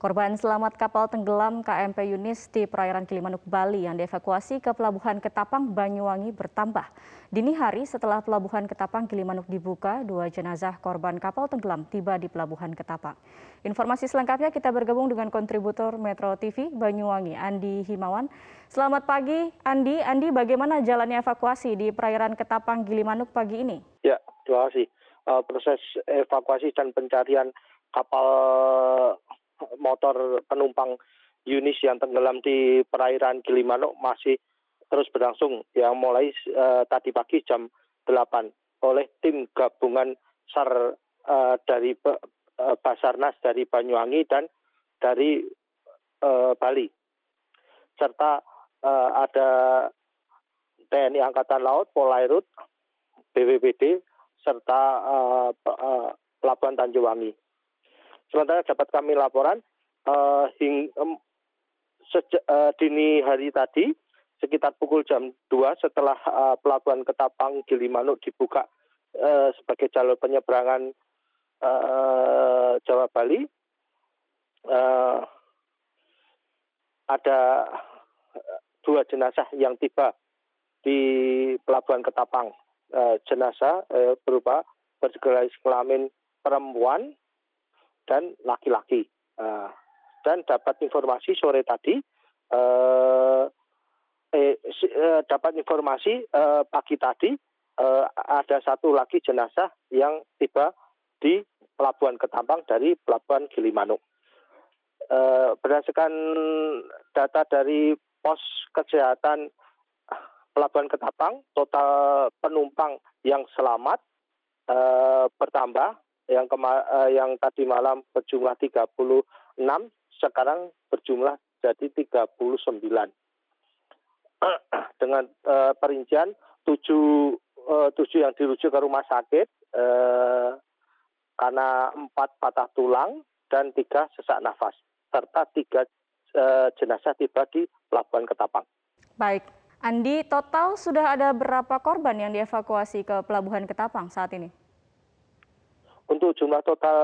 Korban selamat kapal tenggelam KMP Yunis di perairan Gilimanuk, Bali yang dievakuasi ke Pelabuhan Ketapang, Banyuwangi bertambah. Dini hari setelah Pelabuhan Ketapang Gilimanuk dibuka, dua jenazah korban kapal tenggelam tiba di Pelabuhan Ketapang. Informasi selengkapnya kita bergabung dengan kontributor Metro TV Banyuwangi, Andi Himawan. Selamat pagi, Andi. Andi, bagaimana jalannya evakuasi di perairan Ketapang Gilimanuk pagi ini? Ya, terima kasih. Uh, proses evakuasi dan pencarian kapal motor penumpang Yunis yang tenggelam di perairan Gilimanuk masih terus berlangsung yang mulai uh, tadi pagi jam 8 oleh tim gabungan SAR uh, dari uh, Basarnas dari Banyuwangi dan dari uh, Bali. Serta uh, ada TNI Angkatan Laut, Polairut, BWBD serta uh, uh, Pelabuhan Tanjung Sementara dapat kami laporan uh, hing, um, seja, uh, dini hari tadi sekitar pukul jam 2 setelah uh, pelabuhan Ketapang Gilimanuk dibuka uh, sebagai jalur penyeberangan uh, Jawa Bali uh, ada dua jenazah yang tiba di pelabuhan Ketapang. Uh, jenazah uh, berupa berjenis kelamin perempuan dan laki-laki. Uh, dan dapat informasi sore tadi, uh, eh, uh, dapat informasi uh, pagi tadi uh, ada satu lagi jenazah yang tiba di Pelabuhan Ketapang dari Pelabuhan Gilimanuk. Uh, berdasarkan data dari pos kesehatan Pelabuhan Ketapang, total penumpang yang selamat uh, bertambah yang uh, yang tadi malam berjumlah 36 sekarang berjumlah jadi 39 dengan uh, perincian 7 uh, 7 yang dirujuk ke rumah sakit uh, karena 4 patah tulang dan 3 sesak nafas serta 3 uh, jenazah tiba di Pelabuhan Ketapang. Baik, Andi, total sudah ada berapa korban yang dievakuasi ke Pelabuhan Ketapang saat ini? Untuk jumlah total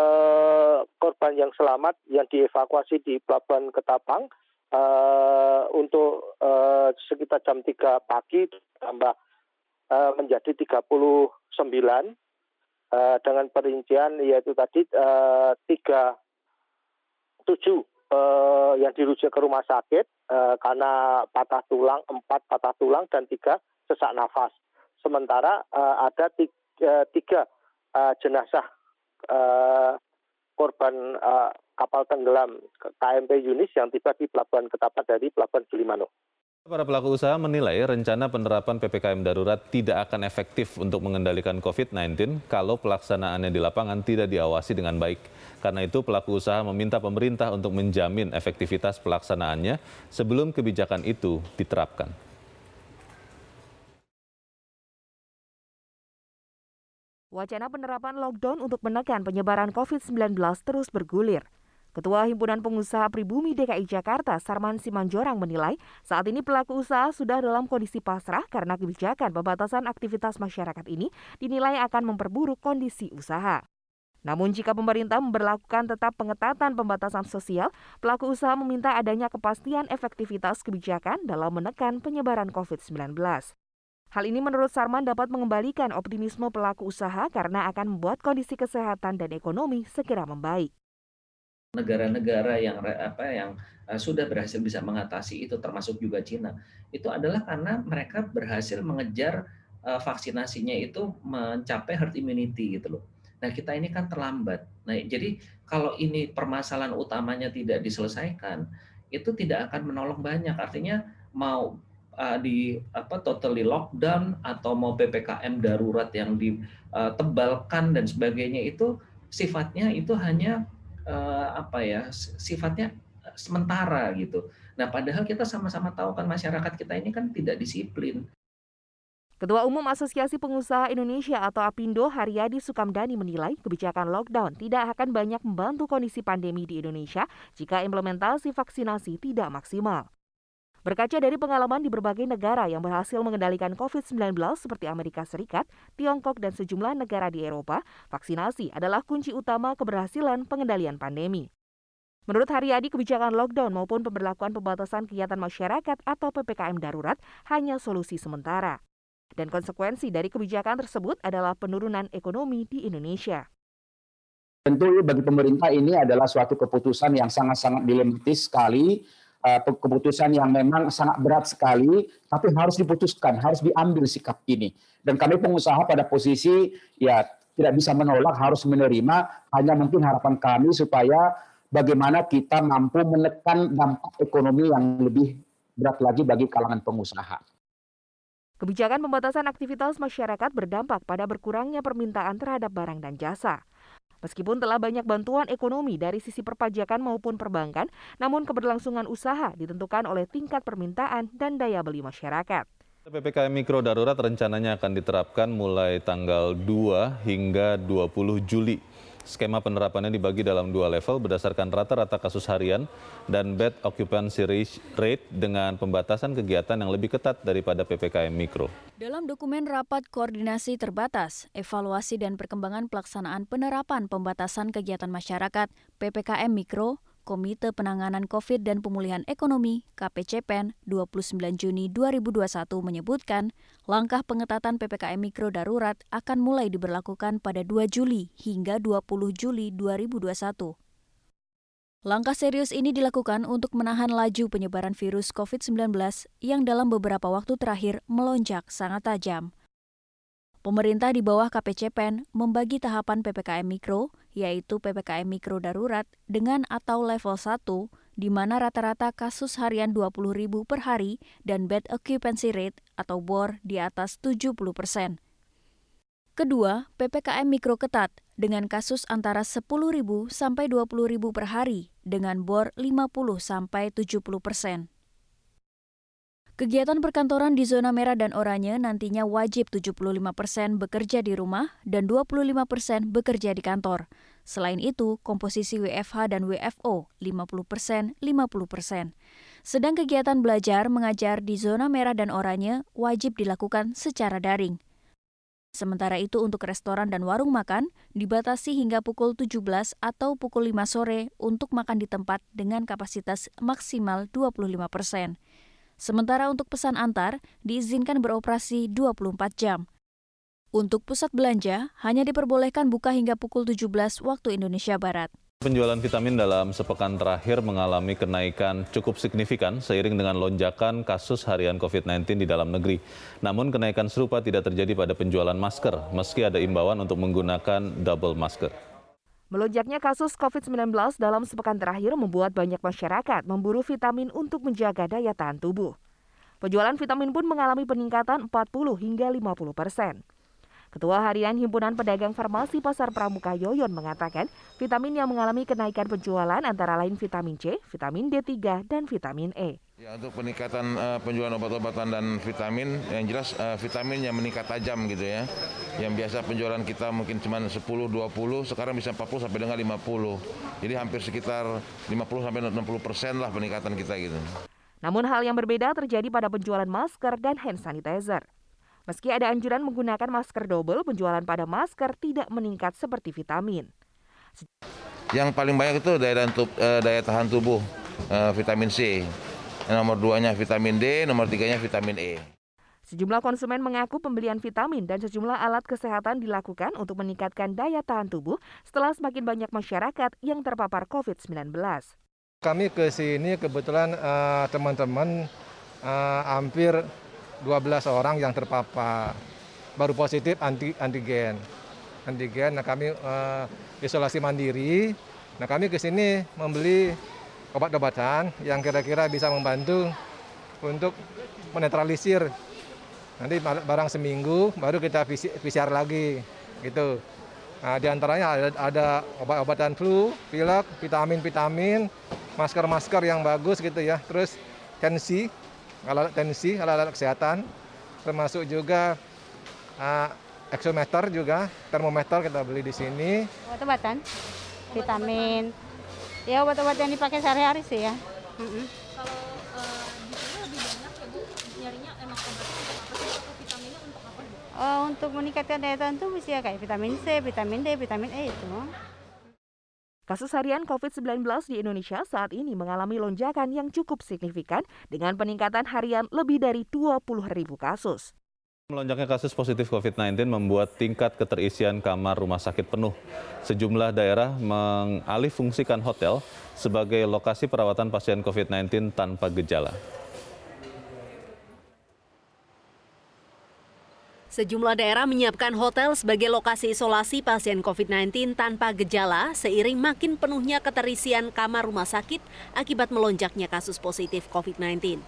korban yang selamat yang dievakuasi di Pelabuhan Ketapang uh, untuk uh, sekitar jam 3 pagi tambah uh, menjadi 39 uh, dengan perincian yaitu tadi uh, 3 7 uh, yang dirujuk ke rumah sakit uh, karena patah tulang, 4 patah tulang dan 3 sesak nafas. Sementara uh, ada 3, 3 uh, jenazah korban uh, kapal tenggelam KMP Yunis yang tiba di Pelabuhan Ketapang dari Pelabuhan Gilimanuk. Para pelaku usaha menilai rencana penerapan PPKM darurat tidak akan efektif untuk mengendalikan COVID-19 kalau pelaksanaannya di lapangan tidak diawasi dengan baik. Karena itu pelaku usaha meminta pemerintah untuk menjamin efektivitas pelaksanaannya sebelum kebijakan itu diterapkan. Wacana penerapan lockdown untuk menekan penyebaran COVID-19 terus bergulir. Ketua Himpunan Pengusaha Pribumi DKI Jakarta, Sarman Simanjorang menilai saat ini pelaku usaha sudah dalam kondisi pasrah karena kebijakan pembatasan aktivitas masyarakat ini dinilai akan memperburuk kondisi usaha. Namun jika pemerintah memperlakukan tetap pengetatan pembatasan sosial, pelaku usaha meminta adanya kepastian efektivitas kebijakan dalam menekan penyebaran COVID-19. Hal ini menurut Sarman dapat mengembalikan optimisme pelaku usaha karena akan membuat kondisi kesehatan dan ekonomi segera membaik. Negara-negara yang apa yang uh, sudah berhasil bisa mengatasi itu termasuk juga Cina itu adalah karena mereka berhasil mengejar uh, vaksinasinya itu mencapai herd immunity gitu loh. Nah kita ini kan terlambat. Nah jadi kalau ini permasalahan utamanya tidak diselesaikan itu tidak akan menolong banyak. Artinya mau uh, di apa totally lockdown atau mau ppkm darurat yang ditebalkan dan sebagainya itu sifatnya itu hanya uh, apa ya sifatnya sementara gitu. Nah padahal kita sama-sama tahu kan masyarakat kita ini kan tidak disiplin. Ketua Umum Asosiasi Pengusaha Indonesia atau APindo Haryadi Sukamdani menilai kebijakan lockdown tidak akan banyak membantu kondisi pandemi di Indonesia jika implementasi vaksinasi tidak maksimal. Berkaca dari pengalaman di berbagai negara yang berhasil mengendalikan COVID-19 seperti Amerika Serikat, Tiongkok, dan sejumlah negara di Eropa, vaksinasi adalah kunci utama keberhasilan pengendalian pandemi. Menurut Haryadi, kebijakan lockdown maupun pemberlakuan pembatasan kegiatan masyarakat atau PPKM darurat hanya solusi sementara. Dan konsekuensi dari kebijakan tersebut adalah penurunan ekonomi di Indonesia. Tentu bagi pemerintah ini adalah suatu keputusan yang sangat-sangat dilematis sekali, eh, keputusan yang memang sangat berat sekali, tapi harus diputuskan, harus diambil sikap ini. Dan kami pengusaha pada posisi ya tidak bisa menolak, harus menerima. Hanya mungkin harapan kami supaya bagaimana kita mampu menekan dampak ekonomi yang lebih berat lagi bagi kalangan pengusaha. Kebijakan pembatasan aktivitas masyarakat berdampak pada berkurangnya permintaan terhadap barang dan jasa. Meskipun telah banyak bantuan ekonomi dari sisi perpajakan maupun perbankan, namun keberlangsungan usaha ditentukan oleh tingkat permintaan dan daya beli masyarakat. PPKM Mikro Darurat rencananya akan diterapkan mulai tanggal 2 hingga 20 Juli. Skema penerapannya dibagi dalam dua level berdasarkan rata-rata kasus harian dan bed occupancy rate dengan pembatasan kegiatan yang lebih ketat daripada PPKM Mikro. Dalam dokumen rapat koordinasi terbatas, evaluasi dan perkembangan pelaksanaan penerapan pembatasan kegiatan masyarakat PPKM Mikro Komite Penanganan COVID dan Pemulihan Ekonomi KPCPEN 29 Juni 2021 menyebutkan langkah pengetatan PPKM Mikro Darurat akan mulai diberlakukan pada 2 Juli hingga 20 Juli 2021. Langkah serius ini dilakukan untuk menahan laju penyebaran virus COVID-19 yang dalam beberapa waktu terakhir melonjak sangat tajam. Pemerintah di bawah KPCPEN membagi tahapan PPKM Mikro, yaitu PPKM Mikro Darurat dengan atau level 1, di mana rata-rata kasus harian 20 ribu per hari dan bed occupancy rate atau BOR di atas 70 persen. Kedua, PPKM Mikro Ketat dengan kasus antara 10 ribu sampai 20 ribu per hari dengan BOR 50 sampai 70 persen. Kegiatan perkantoran di zona merah dan oranye nantinya wajib 75 persen bekerja di rumah dan 25 persen bekerja di kantor. Selain itu, komposisi WFH dan WFO 50 persen, 50 persen. Sedang kegiatan belajar mengajar di zona merah dan oranye wajib dilakukan secara daring. Sementara itu untuk restoran dan warung makan dibatasi hingga pukul 17 atau pukul 5 sore untuk makan di tempat dengan kapasitas maksimal 25 persen. Sementara untuk pesan antar diizinkan beroperasi 24 jam. Untuk pusat belanja hanya diperbolehkan buka hingga pukul 17 waktu Indonesia Barat. Penjualan vitamin dalam sepekan terakhir mengalami kenaikan cukup signifikan seiring dengan lonjakan kasus harian COVID-19 di dalam negeri. Namun kenaikan serupa tidak terjadi pada penjualan masker, meski ada imbauan untuk menggunakan double masker. Melonjaknya kasus COVID-19 dalam sepekan terakhir membuat banyak masyarakat memburu vitamin untuk menjaga daya tahan tubuh. Penjualan vitamin pun mengalami peningkatan 40 hingga 50 persen. Ketua Harian Himpunan Pedagang Farmasi Pasar Pramuka Yoyon mengatakan vitamin yang mengalami kenaikan penjualan antara lain vitamin C, vitamin D3, dan vitamin E. Ya, untuk peningkatan uh, penjualan obat-obatan dan vitamin, yang jelas uh, vitamin yang meningkat tajam gitu ya. Yang biasa penjualan kita mungkin cuma 10, 20, sekarang bisa 40 sampai dengan 50. Jadi hampir sekitar 50 sampai 60 persen lah peningkatan kita gitu. Namun hal yang berbeda terjadi pada penjualan masker dan hand sanitizer. Meski ada anjuran menggunakan masker double, penjualan pada masker tidak meningkat seperti vitamin. Yang paling banyak itu daya, tub, uh, daya tahan tubuh uh, vitamin C. Nomor duanya vitamin D, nomor tiganya vitamin E. Sejumlah konsumen mengaku pembelian vitamin dan sejumlah alat kesehatan dilakukan untuk meningkatkan daya tahan tubuh setelah semakin banyak masyarakat yang terpapar COVID-19. Kami ke sini kebetulan teman-teman uh, uh, hampir 12 orang yang terpapar baru positif anti antigen antigen nah kami uh, isolasi mandiri nah kami ke sini membeli obat-obatan yang kira-kira bisa membantu untuk menetralisir. Nanti barang seminggu baru kita PCR lagi gitu. Nah di antaranya ada, ada obat-obatan flu, pilek, vitamin-vitamin, masker-masker yang bagus gitu ya, terus tensi alat tensi, alat-alat kesehatan, termasuk juga uh, eksometer juga, termometer kita beli di sini. Obat-obatan, vitamin, ya obat-obat yang dipakai sehari-hari sih ya. Mm -hmm. Kalau uh, di sini lebih banyak ya Bu, nyarinya emang obatnya untuk apa sih atau vitaminnya untuk apa? Uh, untuk meningkatkan daya tahan tubuh sih ya kayak vitamin C, vitamin D, vitamin E itu. Kasus harian COVID-19 di Indonesia saat ini mengalami lonjakan yang cukup signifikan dengan peningkatan harian lebih dari 20 ribu kasus. Melonjaknya kasus positif COVID-19 membuat tingkat keterisian kamar rumah sakit penuh. Sejumlah daerah mengalih fungsikan hotel sebagai lokasi perawatan pasien COVID-19 tanpa gejala. Sejumlah daerah menyiapkan hotel sebagai lokasi isolasi pasien COVID-19 tanpa gejala seiring makin penuhnya keterisian kamar rumah sakit akibat melonjaknya kasus positif COVID-19.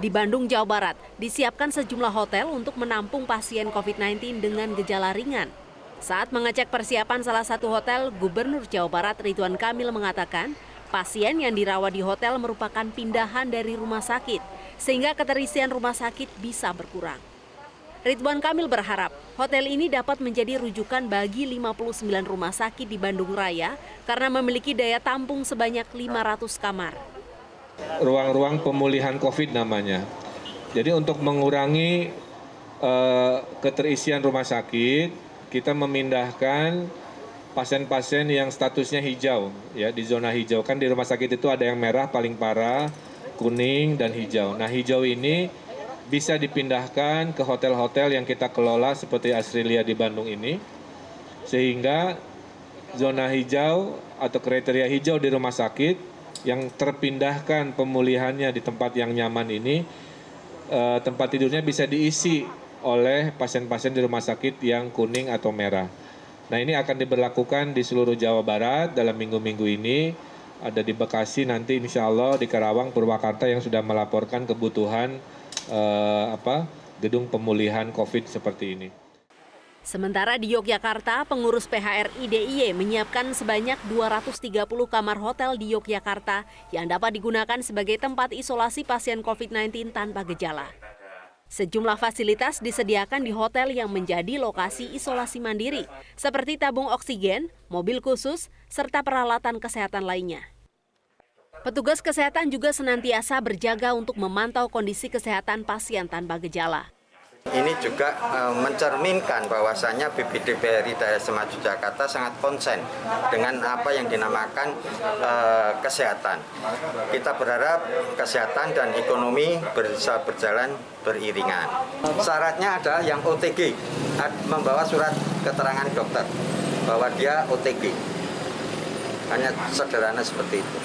Di Bandung, Jawa Barat, disiapkan sejumlah hotel untuk menampung pasien COVID-19 dengan gejala ringan. Saat mengecek persiapan salah satu hotel, Gubernur Jawa Barat Ridwan Kamil mengatakan, pasien yang dirawat di hotel merupakan pindahan dari rumah sakit, sehingga keterisian rumah sakit bisa berkurang. Ridwan Kamil berharap hotel ini dapat menjadi rujukan bagi 59 rumah sakit di Bandung Raya karena memiliki daya tampung sebanyak 500 kamar ruang-ruang pemulihan COVID namanya. Jadi untuk mengurangi uh, keterisian rumah sakit, kita memindahkan pasien-pasien yang statusnya hijau ya di zona hijau kan di rumah sakit itu ada yang merah paling parah, kuning dan hijau. Nah hijau ini bisa dipindahkan ke hotel-hotel yang kita kelola seperti Asrilia di Bandung ini sehingga zona hijau atau kriteria hijau di rumah sakit yang terpindahkan pemulihannya di tempat yang nyaman ini eh, tempat tidurnya bisa diisi oleh pasien-pasien di rumah sakit yang kuning atau merah. Nah ini akan diberlakukan di seluruh Jawa Barat dalam minggu-minggu ini. Ada di Bekasi nanti insya Allah di Karawang, Purwakarta yang sudah melaporkan kebutuhan eh, apa gedung pemulihan COVID seperti ini. Sementara di Yogyakarta, pengurus PHRI DIY menyiapkan sebanyak 230 kamar hotel di Yogyakarta yang dapat digunakan sebagai tempat isolasi pasien COVID-19 tanpa gejala. Sejumlah fasilitas disediakan di hotel yang menjadi lokasi isolasi mandiri, seperti tabung oksigen, mobil khusus, serta peralatan kesehatan lainnya. Petugas kesehatan juga senantiasa berjaga untuk memantau kondisi kesehatan pasien tanpa gejala. Ini juga uh, mencerminkan bahwasannya BPD BRI Daerah Semaju Jakarta sangat konsen dengan apa yang dinamakan uh, kesehatan. Kita berharap kesehatan dan ekonomi bisa berjalan beriringan. Syaratnya adalah yang OTG, membawa surat keterangan dokter bahwa dia OTG. Hanya sederhana seperti itu.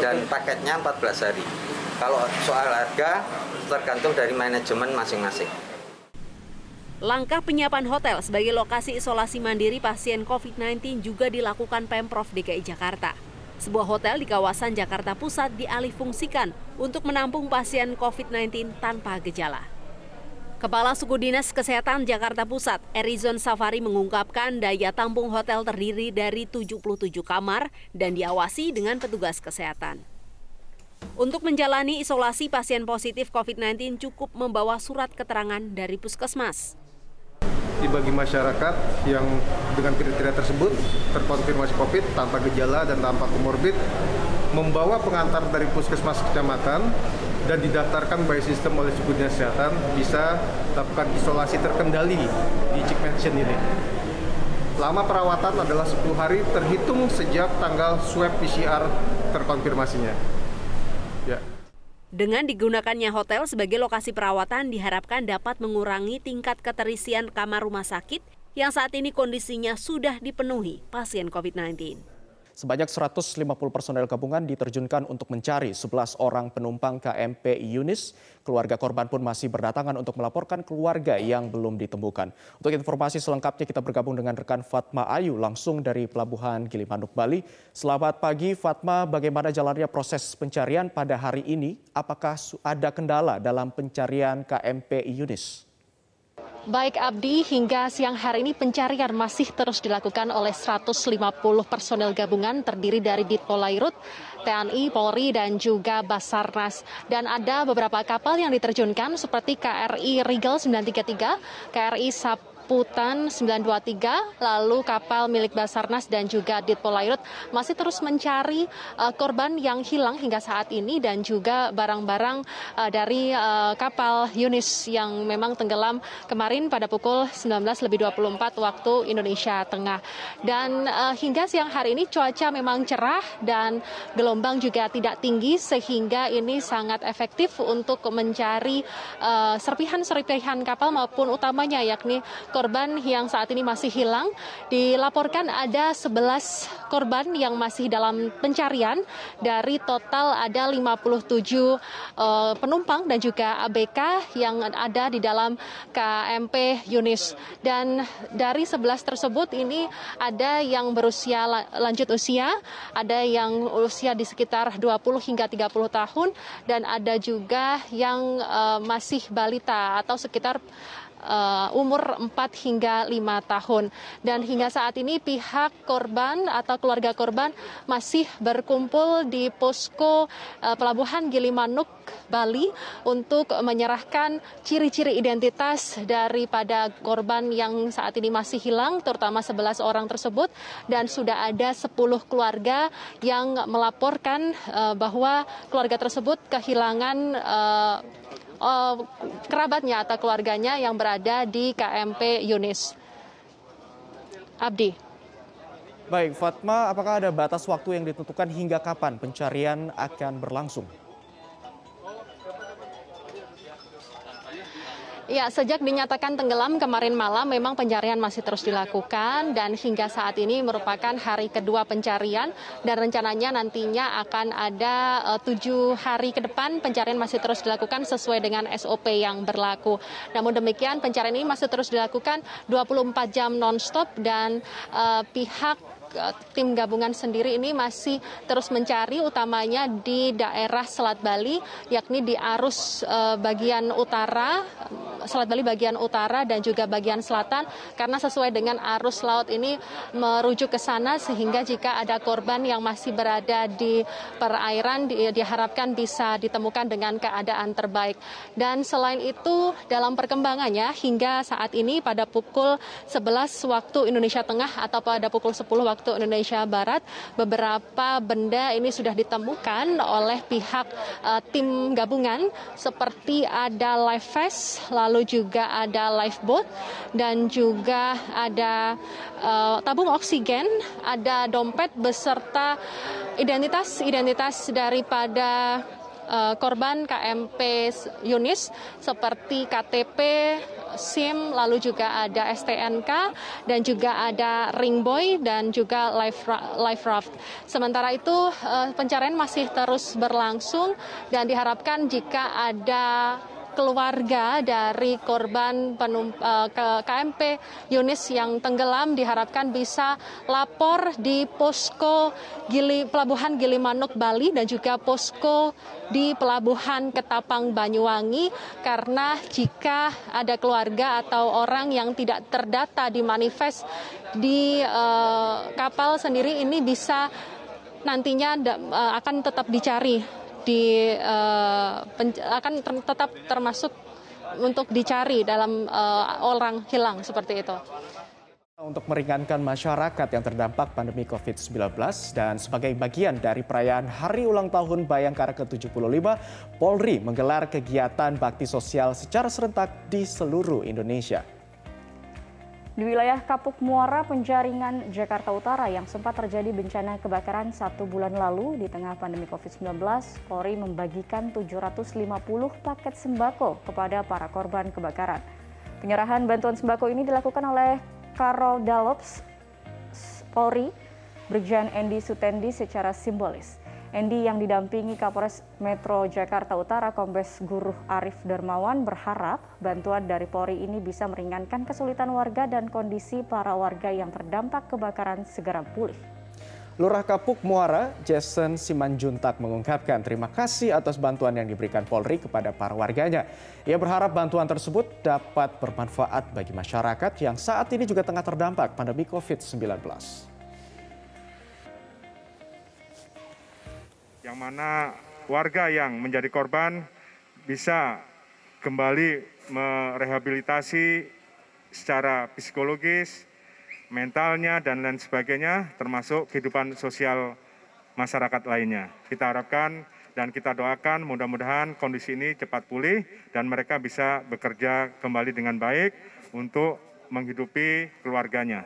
Dan paketnya 14 hari. Kalau soal harga tergantung dari manajemen masing-masing. Langkah penyiapan hotel sebagai lokasi isolasi mandiri pasien COVID-19 juga dilakukan Pemprov DKI Jakarta. Sebuah hotel di kawasan Jakarta Pusat dialihfungsikan untuk menampung pasien COVID-19 tanpa gejala. Kepala Suku Dinas Kesehatan Jakarta Pusat, Erizon Safari mengungkapkan daya tampung hotel terdiri dari 77 kamar dan diawasi dengan petugas kesehatan. Untuk menjalani isolasi pasien positif COVID-19 cukup membawa surat keterangan dari puskesmas bagi masyarakat yang dengan kriteria tersebut terkonfirmasi COVID tanpa gejala dan tanpa komorbid membawa pengantar dari puskesmas kecamatan dan didaftarkan by sistem oleh suku dinas kesehatan bisa lakukan isolasi terkendali di Cik Mansion ini. Lama perawatan adalah 10 hari terhitung sejak tanggal swab PCR terkonfirmasinya. Dengan digunakannya hotel sebagai lokasi perawatan diharapkan dapat mengurangi tingkat keterisian kamar rumah sakit yang saat ini kondisinya sudah dipenuhi pasien COVID-19. Sebanyak 150 personel gabungan diterjunkan untuk mencari 11 orang penumpang KMP Yunis. Keluarga korban pun masih berdatangan untuk melaporkan keluarga yang belum ditemukan. Untuk informasi selengkapnya kita bergabung dengan rekan Fatma Ayu langsung dari Pelabuhan Gilimanuk, Bali. Selamat pagi Fatma, bagaimana jalannya proses pencarian pada hari ini? Apakah ada kendala dalam pencarian KMP Yunis? Baik Abdi, hingga siang hari ini pencarian masih terus dilakukan oleh 150 personel gabungan terdiri dari Ditpolairut, TNI, Polri, dan juga Basarnas. Dan ada beberapa kapal yang diterjunkan seperti KRI Rigel 933, KRI Sap Putan 923, lalu kapal milik Basarnas dan juga Ditpolairut masih terus mencari uh, korban yang hilang hingga saat ini dan juga barang-barang uh, dari uh, kapal Yunis yang memang tenggelam kemarin pada pukul 19.24 waktu Indonesia Tengah. Dan hingga siang hari ini cuaca memang cerah dan gelombang juga tidak tinggi sehingga ini sangat efektif untuk mencari serpihan-serpihan kapal maupun utamanya yakni korban yang saat ini masih hilang. Dilaporkan ada 11 korban yang masih dalam pencarian dari total ada 57 uh, penumpang dan juga ABK yang ada di dalam KMP Yunis. Dan dari 11 tersebut ini ada yang berusia lanjut usia, ada yang usia di sekitar 20 hingga 30 tahun dan ada juga yang uh, masih balita atau sekitar umur 4 hingga 5 tahun. Dan hingga saat ini pihak korban atau keluarga korban masih berkumpul di posko uh, Pelabuhan Gilimanuk Bali untuk menyerahkan ciri-ciri identitas daripada korban yang saat ini masih hilang, terutama 11 orang tersebut, dan sudah ada 10 keluarga yang melaporkan uh, bahwa keluarga tersebut kehilangan kerabatnya atau keluarganya yang berada di KMP Yunis. Abdi. Baik, Fatma, apakah ada batas waktu yang ditentukan hingga kapan pencarian akan berlangsung? Ya, sejak dinyatakan tenggelam kemarin malam memang pencarian masih terus dilakukan dan hingga saat ini merupakan hari kedua pencarian dan rencananya nantinya akan ada uh, tujuh hari ke depan pencarian masih terus dilakukan sesuai dengan SOP yang berlaku. Namun demikian pencarian ini masih terus dilakukan 24 jam non-stop dan uh, pihak Eh, tim gabungan sendiri ini masih terus mencari utamanya di daerah Selat Bali yakni di arus uh, bagian utara Selat Bali bagian utara dan juga bagian selatan karena sesuai dengan arus laut ini merujuk ke sana sehingga jika ada korban yang masih berada di perairan di, diharapkan bisa ditemukan dengan keadaan terbaik. Dan selain itu dalam perkembangannya hingga saat ini pada pukul 11 waktu Indonesia Tengah atau pada pukul 10 waktu waktu Indonesia Barat beberapa benda ini sudah ditemukan oleh pihak uh, tim gabungan seperti ada life vest, lalu juga ada lifeboat dan juga ada uh, tabung oksigen, ada dompet beserta identitas-identitas daripada uh, korban KMP Yunis seperti KTP, SIM, lalu juga ada STNK dan juga ada ring boy dan juga life life raft. Sementara itu eh, pencarian masih terus berlangsung dan diharapkan jika ada keluarga dari korban ke KMP Yunis yang tenggelam diharapkan bisa lapor di posko Pelabuhan Gilimanuk Bali dan juga posko di Pelabuhan Ketapang Banyuwangi karena jika ada keluarga atau orang yang tidak terdata di manifest di uh, kapal sendiri ini bisa nantinya uh, akan tetap dicari di uh, akan ter tetap termasuk untuk dicari dalam uh, orang hilang seperti itu. Untuk meringankan masyarakat yang terdampak pandemi COVID-19 dan sebagai bagian dari perayaan Hari Ulang Tahun Bayangkara ke-75, Polri menggelar kegiatan bakti sosial secara serentak di seluruh Indonesia. Di wilayah Kapuk Muara, Penjaringan, Jakarta Utara yang sempat terjadi bencana kebakaran satu bulan lalu di tengah pandemi COVID-19, Polri membagikan 750 paket sembako kepada para korban kebakaran. Penyerahan bantuan sembako ini dilakukan oleh Karol Dalops Polri, Brigjen Endi Sutendi secara simbolis. Endi yang didampingi Kapolres Metro Jakarta Utara Kombes Guru Arif Darmawan berharap bantuan dari Polri ini bisa meringankan kesulitan warga dan kondisi para warga yang terdampak kebakaran segera pulih. Lurah Kapuk Muara, Jason Simanjuntak mengungkapkan terima kasih atas bantuan yang diberikan Polri kepada para warganya. Ia berharap bantuan tersebut dapat bermanfaat bagi masyarakat yang saat ini juga tengah terdampak pandemi COVID-19. Yang mana warga yang menjadi korban bisa kembali merehabilitasi secara psikologis, mentalnya, dan lain sebagainya, termasuk kehidupan sosial masyarakat lainnya. Kita harapkan dan kita doakan mudah-mudahan kondisi ini cepat pulih dan mereka bisa bekerja kembali dengan baik untuk menghidupi keluarganya.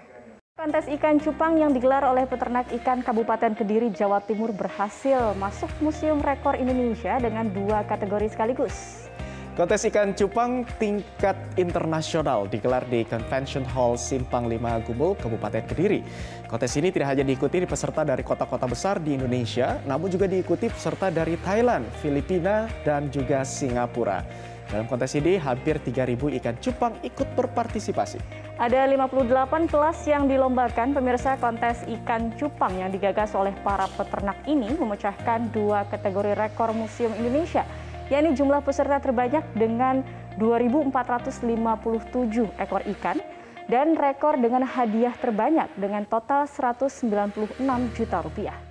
Kontes ikan cupang yang digelar oleh peternak ikan Kabupaten Kediri, Jawa Timur berhasil masuk Museum Rekor Indonesia dengan dua kategori sekaligus. Kontes ikan cupang tingkat internasional digelar di Convention Hall Simpang 5 Gubul, Kabupaten Kediri. Kontes ini tidak hanya diikuti peserta dari kota-kota besar di Indonesia, namun juga diikuti peserta dari Thailand, Filipina, dan juga Singapura. Dalam kontes ini, hampir 3.000 ikan cupang ikut berpartisipasi. Ada 58 kelas yang dilombakan pemirsa kontes ikan cupang yang digagas oleh para peternak ini memecahkan dua kategori rekor Museum Indonesia yakni jumlah peserta terbanyak dengan 2.457 ekor ikan dan rekor dengan hadiah terbanyak dengan total 196 juta rupiah.